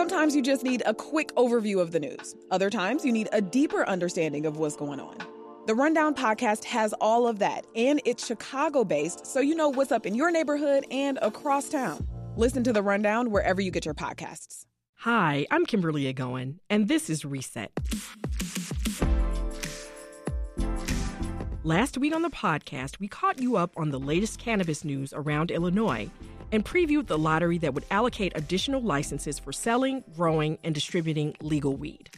Sometimes you just need a quick overview of the news. Other times you need a deeper understanding of what's going on. The Rundown podcast has all of that, and it's Chicago based, so you know what's up in your neighborhood and across town. Listen to The Rundown wherever you get your podcasts. Hi, I'm Kimberly Agoin, and this is Reset. Last week on the podcast, we caught you up on the latest cannabis news around Illinois and previewed the lottery that would allocate additional licenses for selling, growing, and distributing legal weed.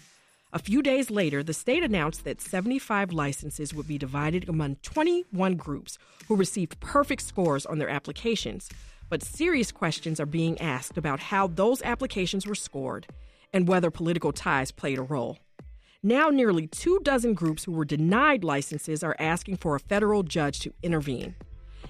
A few days later, the state announced that 75 licenses would be divided among 21 groups who received perfect scores on their applications. But serious questions are being asked about how those applications were scored and whether political ties played a role. Now, nearly two dozen groups who were denied licenses are asking for a federal judge to intervene.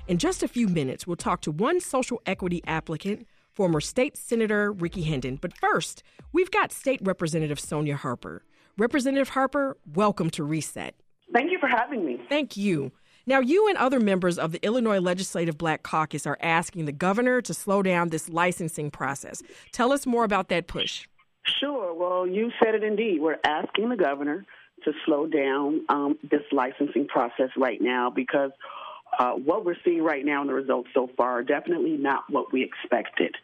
In just a few minutes, we'll talk to one social equity applicant, former State Senator Rickey Hendon. But first, we've got State Representative Sonya Harper. Representative Harper, welcome to Reset. Thank you for having me. Thank you. Now, you and other members of the Illinois Legislative Black Caucus are asking the governor to slow down this licensing process. Tell us more about that push. Sure. Well, you said it indeed. We're asking the governor to slow down um, this licensing process right now because uh, what we're seeing right now in the results so far are definitely not what we expected.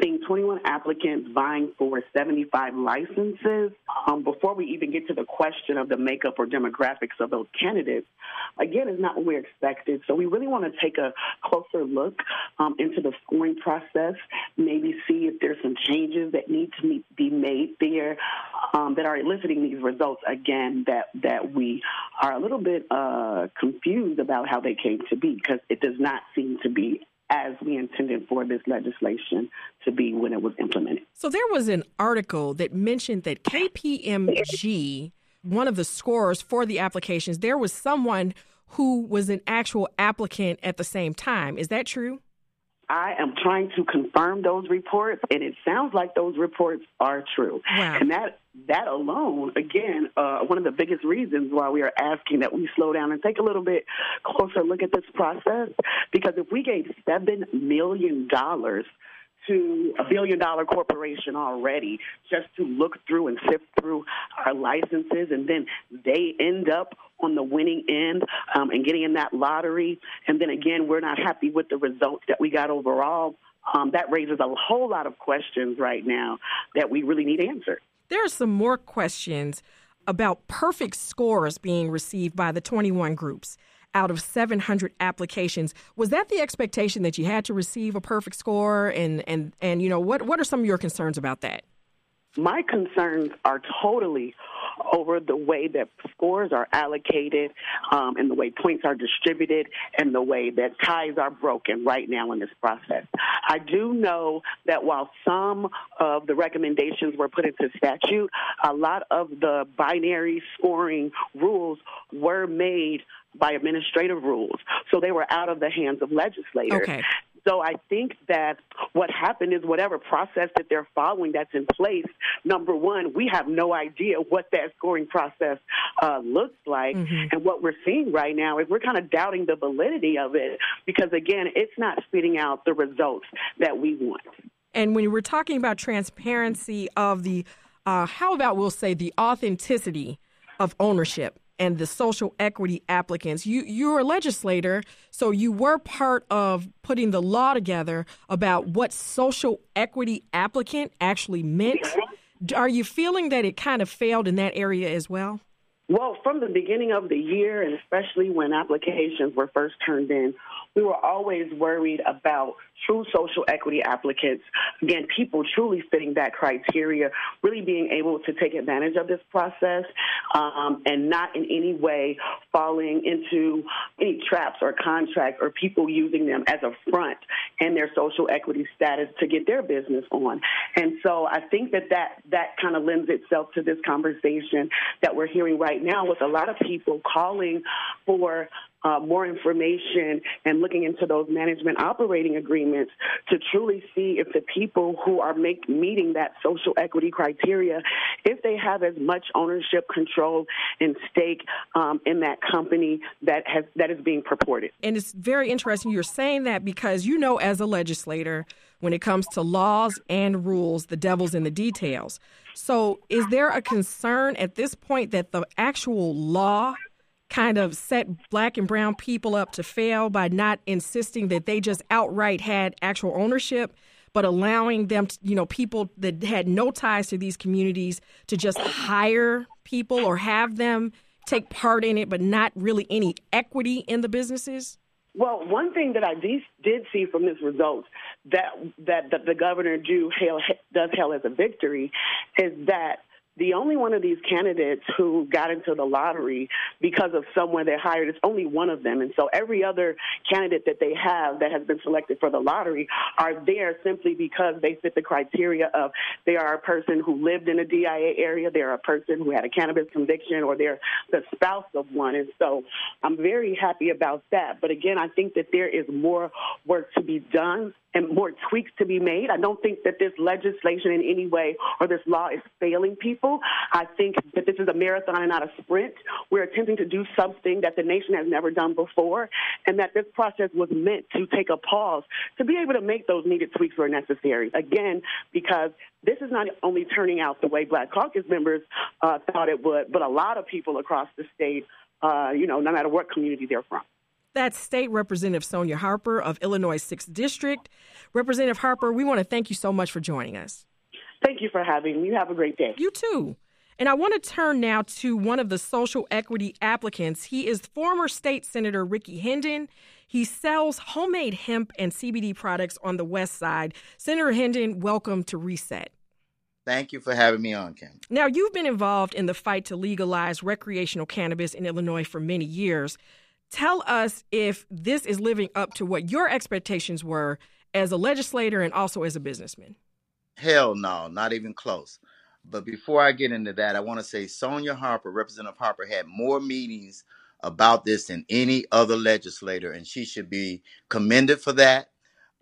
Seeing 21 applicants vying for 75 licenses, um, before we even get to the question of the makeup or demographics of those candidates, again, is not what we expected. So we really want to take a closer look um, into the scoring process, maybe see if there's some changes that need to be made there um, that are eliciting these results again that, that we are a little bit uh, confused about how they came to be because it does not seem to be as we intended for this legislation to be when it was implemented. So there was an article that mentioned that KPMG, one of the scorers for the applications, there was someone who was an actual applicant at the same time. Is that true? I am trying to confirm those reports, and it sounds like those reports are true. Wow. And that that alone, again, uh, one of the biggest reasons why we are asking that we slow down and take a little bit closer look at this process, because if we gave seven million dollars to a billion dollar corporation already just to look through and sift through our licenses, and then they end up on the winning end um, and getting in that lottery. And then again, we're not happy with the results that we got overall. Um, that raises a whole lot of questions right now that we really need answered. There are some more questions about perfect scores being received by the 21 groups out of 700 applications. Was that the expectation that you had to receive a perfect score? And, and, and you know, what, what are some of your concerns about that? My concerns are totally over the way that scores are allocated um, and the way points are distributed and the way that ties are broken right now in this process. I do know that while some of the recommendations were put into statute, a lot of the binary scoring rules were made by administrative rules. So they were out of the hands of legislators. Okay. So I think that what happened is whatever process that they're following that's in place, number one, we have no idea what that scoring process uh, looks like. Mm-hmm. And what we're seeing right now is we're kind of doubting the validity of it because, again, it's not spitting out the results that we want. And when we're talking about transparency of the, uh, how about we'll say the authenticity of ownership? And the social equity applicants. You you're a legislator, so you were part of putting the law together about what social equity applicant actually meant. Are you feeling that it kind of failed in that area as well? Well, from the beginning of the year, and especially when applications were first turned in, we were always worried about true social equity applicants, again, people truly fitting that criteria, really being able to take advantage of this process um, and not in any way falling into any traps or contracts or people using them as a front in their social equity status to get their business on. And so I think that that, that kind of lends itself to this conversation that we're hearing right now with a lot of people calling for uh, more information and looking into those management operating agreements to truly see if the people who are make, meeting that social equity criteria, if they have as much ownership, control, and stake um, in that company that has that is being purported. And it's very interesting you're saying that because you know, as a legislator, when it comes to laws and rules, the devil's in the details. So, is there a concern at this point that the actual law kind of set black and brown people up to fail by not insisting that they just outright had actual ownership? but allowing them, to, you know, people that had no ties to these communities to just hire people or have them take part in it, but not really any equity in the businesses? Well, one thing that I did see from this result that that, that the governor do hail, does hail as a victory is that the only one of these candidates who got into the lottery because of someone they hired is only one of them. And so every other candidate that they have that has been selected for the lottery are there simply because they fit the criteria of they are a person who lived in a DIA area, they're a person who had a cannabis conviction, or they're the spouse of one. And so I'm very happy about that. But again, I think that there is more work to be done and more tweaks to be made. I don't think that this legislation in any way or this law is failing people. I think that this is a marathon and not a sprint. We're attempting to do something that the nation has never done before, and that this process was meant to take a pause to be able to make those needed tweaks where necessary. Again, because this is not only turning out the way Black Caucus members uh, thought it would, but a lot of people across the state, uh, you know, no matter what community they're from. That's State Representative Sonya Harper of Illinois 6th District. Representative Harper, we want to thank you so much for joining us. Thank you for having me. You have a great day. You too. And I want to turn now to one of the social equity applicants. He is former state senator Rickey Hendon. He sells homemade hemp and CBD products on the west side. Senator Hendon, welcome to Reset. Thank you for having me on, Kim. Now, you've been involved in the fight to legalize recreational cannabis in Illinois for many years. Tell us if this is living up to what your expectations were as a legislator and also as a businessman. Hell no, not even close. But before I get into that, I want to say Sonya Harper, Representative Harper, had more meetings about this than any other legislator, and she should be commended for that.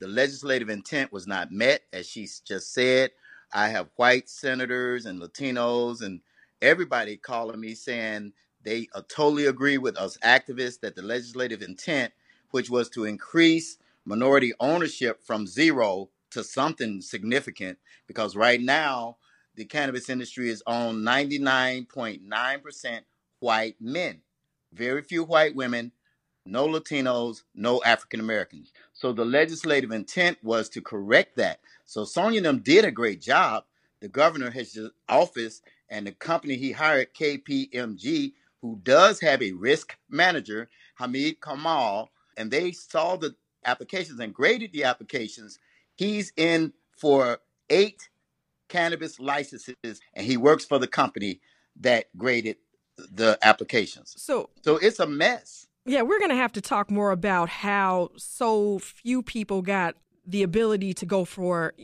The legislative intent was not met, as she just said. I have white senators and Latinos and everybody calling me saying they uh, totally agree with us activists that the legislative intent, which was to increase minority ownership from zero to something significant, because right now the cannabis industry is owned 99.9% white men, very few white women, no Latinos, no African Americans. So the legislative intent was to correct that. So Sonya them did a great job. The governor has office and the company he hired, KPMG, who does have a risk manager, Hamid Kamal, and they saw the applications and graded the applications. He's in for eight cannabis licenses, and he works for the company that graded the applications. So, so it's a mess. Yeah, we're going to have to talk more about how so few people got the ability to go for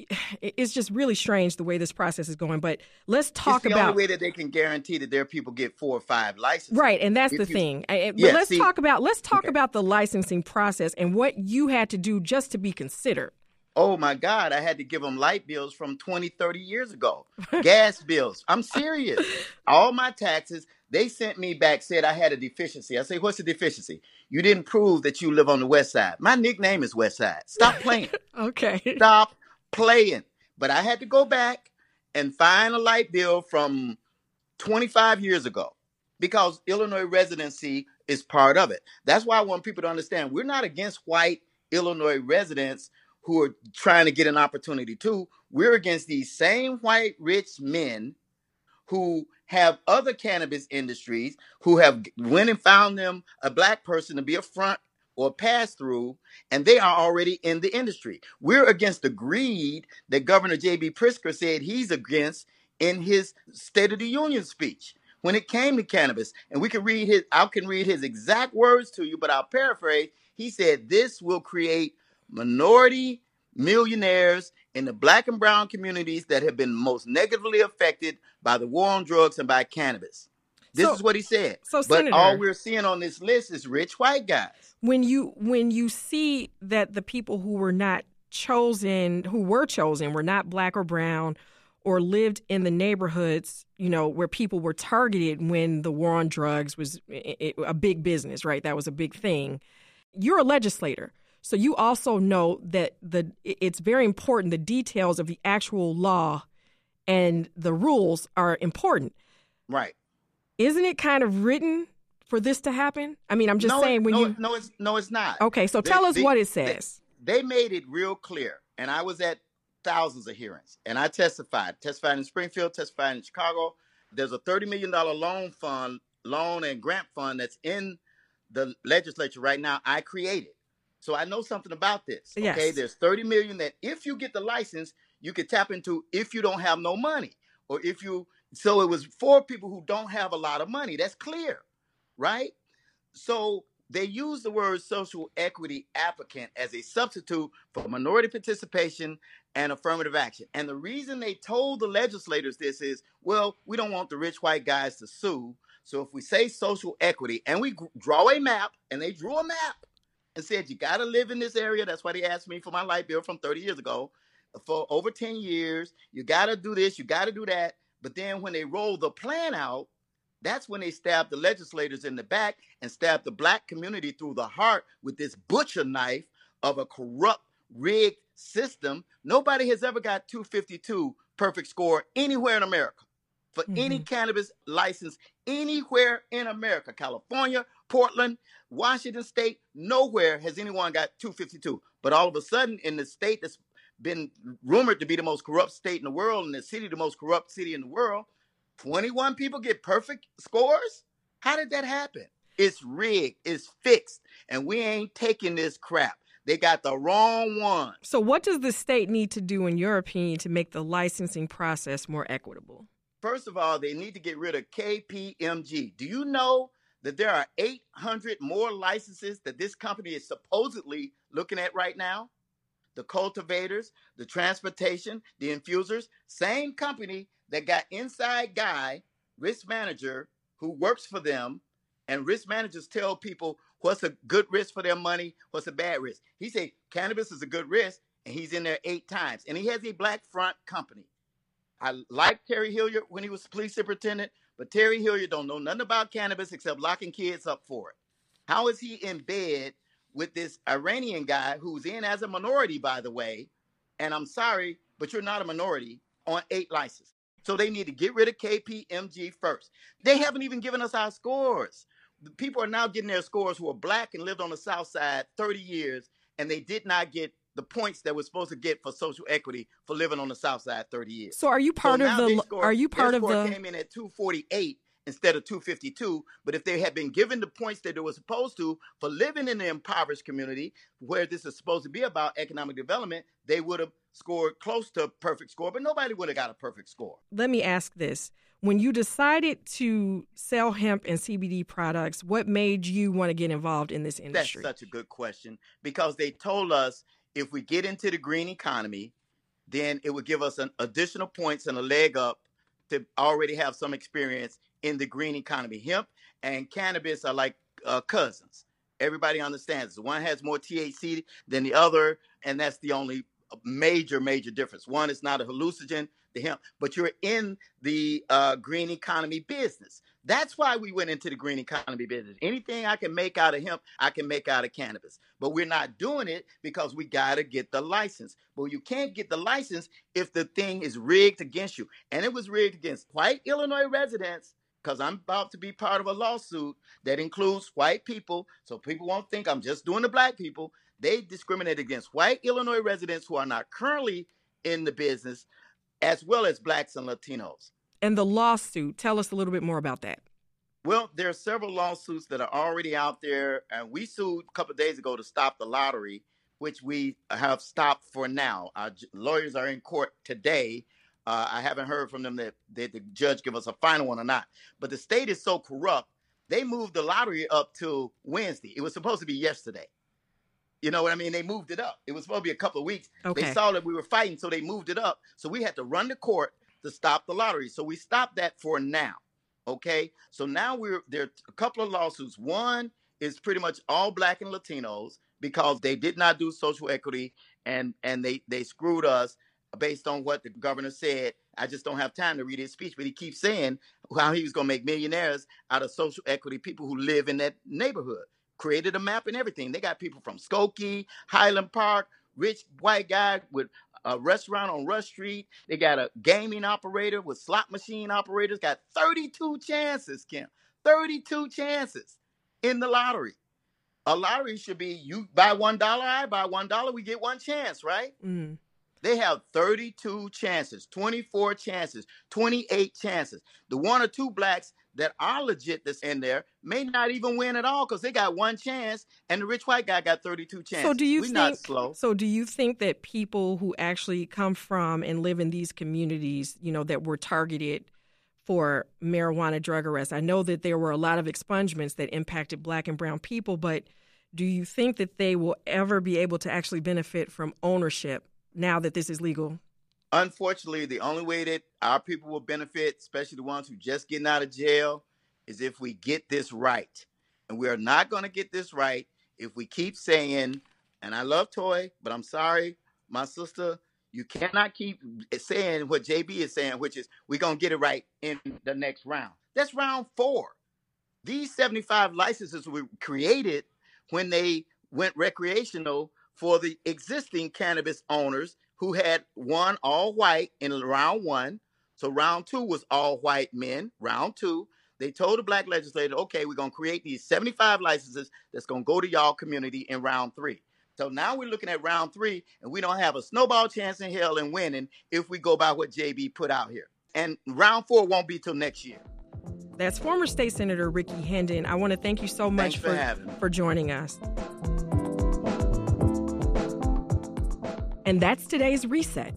it's just really strange the way this process is going but let's talk it's the about only way that they can guarantee that their people get four or five licenses right and that's if the you, thing. But yeah, let's see, talk about let's talk okay. about the licensing process and what you had to do just to be considered. Oh my god i had to give them light bills from 20 30 years ago. Gas bills. I'm serious. All my taxes they sent me back, said I had a deficiency. I say, what's the deficiency? You didn't prove that you live on the west side. My nickname is West Side. Stop playing. okay. Stop playing. But I had to go back and find a light bill from 25 years ago because Illinois residency is part of it. That's why I want people to understand we're not against white Illinois residents who are trying to get an opportunity too. We're against these same white rich men who have other cannabis industries who have went and found them a black person to be a front or pass through, and they are already in the industry. We're against the greed that Governor J.B. Pritzker said he's against in his State of the Union speech when it came to cannabis. And we can read his, I can read his exact words to you, but I'll paraphrase. He said, This will create minority millionaires in the black and brown communities that have been most negatively affected by the war on drugs and by cannabis. This So- is what he said. so, but Senator- all we're seeing on this list is rich white guys. when you when you see that the people who were not chosen who were chosen were not black or brown or lived in the neighborhoods you know where people were targeted when the war on drugs was a big business right that was a big thing you're a legislator so you also know that the it's very important the details of the actual law and the rules are important Right. isn't it kind of written for this to happen i mean i'm just no, saying when no, you no, it's no, it's not. Okay, so They- tell us they- what it they- says. They, made it real clear, and I was at thousands of hearings, and I testified, testified in Springfield, testified in Chicago. There's a thirty million dollar loan fund, loan and grant fund that's in the legislature right now. I created, so I know something about this. Okay, Yes. there's thirty million that if you get the license, you could tap into if you don't have no money, or if you. So it was for people who don't have a lot of money. That's clear, right? So they use the word social equity applicant as a substitute for minority participation and affirmative action. And the reason they told the legislators this is, well, we don't want the rich white guys to sue. So if we say social equity and we draw a map, and they drew a map and said, you got to live in this area. That's why they asked me for my light bill from 30 years ago. For over 10 years, you got to do this, you got to do that. But then when they roll the plan out, that's when they stabbed the legislators in the back and stabbed the black community through the heart with this butcher knife of a corrupt, rigged system. Nobody has ever got 252 perfect score anywhere in America for any mm-hmm. cannabis license anywhere in America. California, Portland, Washington State, nowhere has anyone got 252. But all of a sudden, in the state that's been rumored to be the most corrupt state in the world, and the city the most corrupt city in the world, 21 people get perfect scores? How did that happen? It's rigged, it's fixed, and we ain't taking this crap. They got the wrong one. So, what does the state need to do, in your opinion, to make the licensing process more equitable? First of all, they need to get rid of KPMG. Do you know that there are 800 more licenses that this company is supposedly looking at right now? The cultivators, the transportation, the infusers, same company that got inside guy, risk manager, who works for them, and risk managers tell people what's a good risk for their money, what's a bad risk. He said cannabis is a good risk, and he's in there eight times, and he has a black front company. I like Terry Hillard when he was police superintendent, but Terry Hillard don't know nothing about cannabis except locking kids up for it. How is he in bed with this Iranian guy who's in as a minority, by the way? And I'm sorry, but you're not a minority on eight licenses. So they need to get rid of KPMG first. They haven't even given us our scores. The people are now getting their scores who are black and lived on the South Side 30 years, and they did not get the points that we're supposed to get for social equity for living on the South Side 30 years. So, are you part So of the? score- are you part of score the? came in at 248 instead of 252 but if they had been given the points that they were supposed to for living in the impoverished community where this is supposed to be about economic development they would have scored close to a perfect score but nobody would have got a perfect score Let me ask this: When you decided to sell hemp and CBD products, what made you want to get involved in this industry? that's such a good question because they told us if we get into the green economy then it would give us an additional points and a leg up to already have some experience in the green economy. Hemp and cannabis are like uh, cousins. Everybody understands. One has more THC than the other, and that's the only major, major difference. One is not a hallucinogen, the hemp, but you're in the uh, green economy business. That's why we went into the green economy business. Anything I can make out of hemp, I can make out of cannabis. But we're not doing it because we got to get the license. But you can't get the license if the thing is rigged against you. And it was rigged against white Illinois residents because I'm about to be part of a lawsuit that includes white people. So people won't think I'm just doing the black people. They discriminate against white Illinois residents who are not currently in the business, as well as blacks and Latinos. And the lawsuit. Tell us a little bit more about that. Well, there are several lawsuits that are already out there, and we sued a couple of days ago to stop the lottery, which we have stopped for now. Our lawyers are in court today. Uh, I haven't heard from them that, that the judge give us a final one or not. But the state is so corrupt, they moved the lottery up to Wednesday. It was supposed to be yesterday. You know what I mean? They moved it up. It was supposed to be a couple of weeks. Okay. They saw that we were fighting, so they moved it up. So we had to run to court to stop the lottery. So we stopped that for now. Okay, so now we're there are a couple of lawsuits. One is pretty much all black and Latinos because they did not do social equity and and they they screwed us based on what the governor said. I just don't have time to read his speech, but he keeps saying how he was going to make millionaires out of social equity people who live in that neighborhood. Created a map and everything. They got people from Skokie, Highland Park, rich white guy with a restaurant on Rush Street. They got a gaming operator with slot machine operators. Got 32 chances, Kim. 32 chances in the lottery. A lottery should be you buy one dollar, I buy one dollar, we get one chance, right? Mm. They have 32 chances, 24 chances, 28 chances. The one or two blacks that are legit that's in there may not even win at all because they got one chance, and the rich white guy got 32 chances. So do you We're think? not slow. So do you think that people who actually come from and live in these communities, you know, that were targeted for marijuana drug arrests? I know that there were a lot of expungements that impacted Black and Brown people, but do you think that they will ever be able to actually benefit from ownership now that this is legal? Unfortunately, the only way that our people will benefit, especially the ones who just getting out of jail, is if we get this right. And we are not going to get this right if we keep saying, and I love Toi, but I'm sorry, my sister, you cannot keep saying what JB is saying, which is we're going to get it right in the next round. That's round four. These 75 licenses were created when they went recreational for the existing cannabis owners who had one all white in round one. So round two was all white men. Round two, they told the black legislator, okay, we're going to create these 75 licenses that's going to go to y'all community in round three. So now we're looking at round three, and we don't have a snowball chance in hell in winning if we go by what JB put out here. And round four won't be till next year. That's former State Senator Rickey Hendon. I want to thank you so much Thanks for having for joining us. And that's today's reset.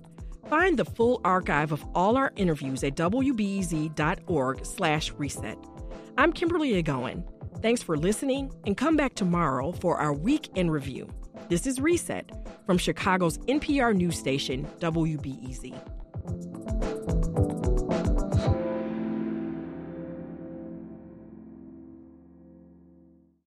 Find the full archive of all our interviews at wbez.org slash reset. I'm Kimberly Egoin. Thanks for listening and come back tomorrow for our week in review. This is Reset from Chicago's NPR news station, WBEZ.